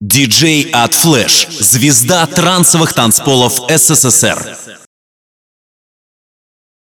Диджей от Flash, звезда трансовых танцполов СССР.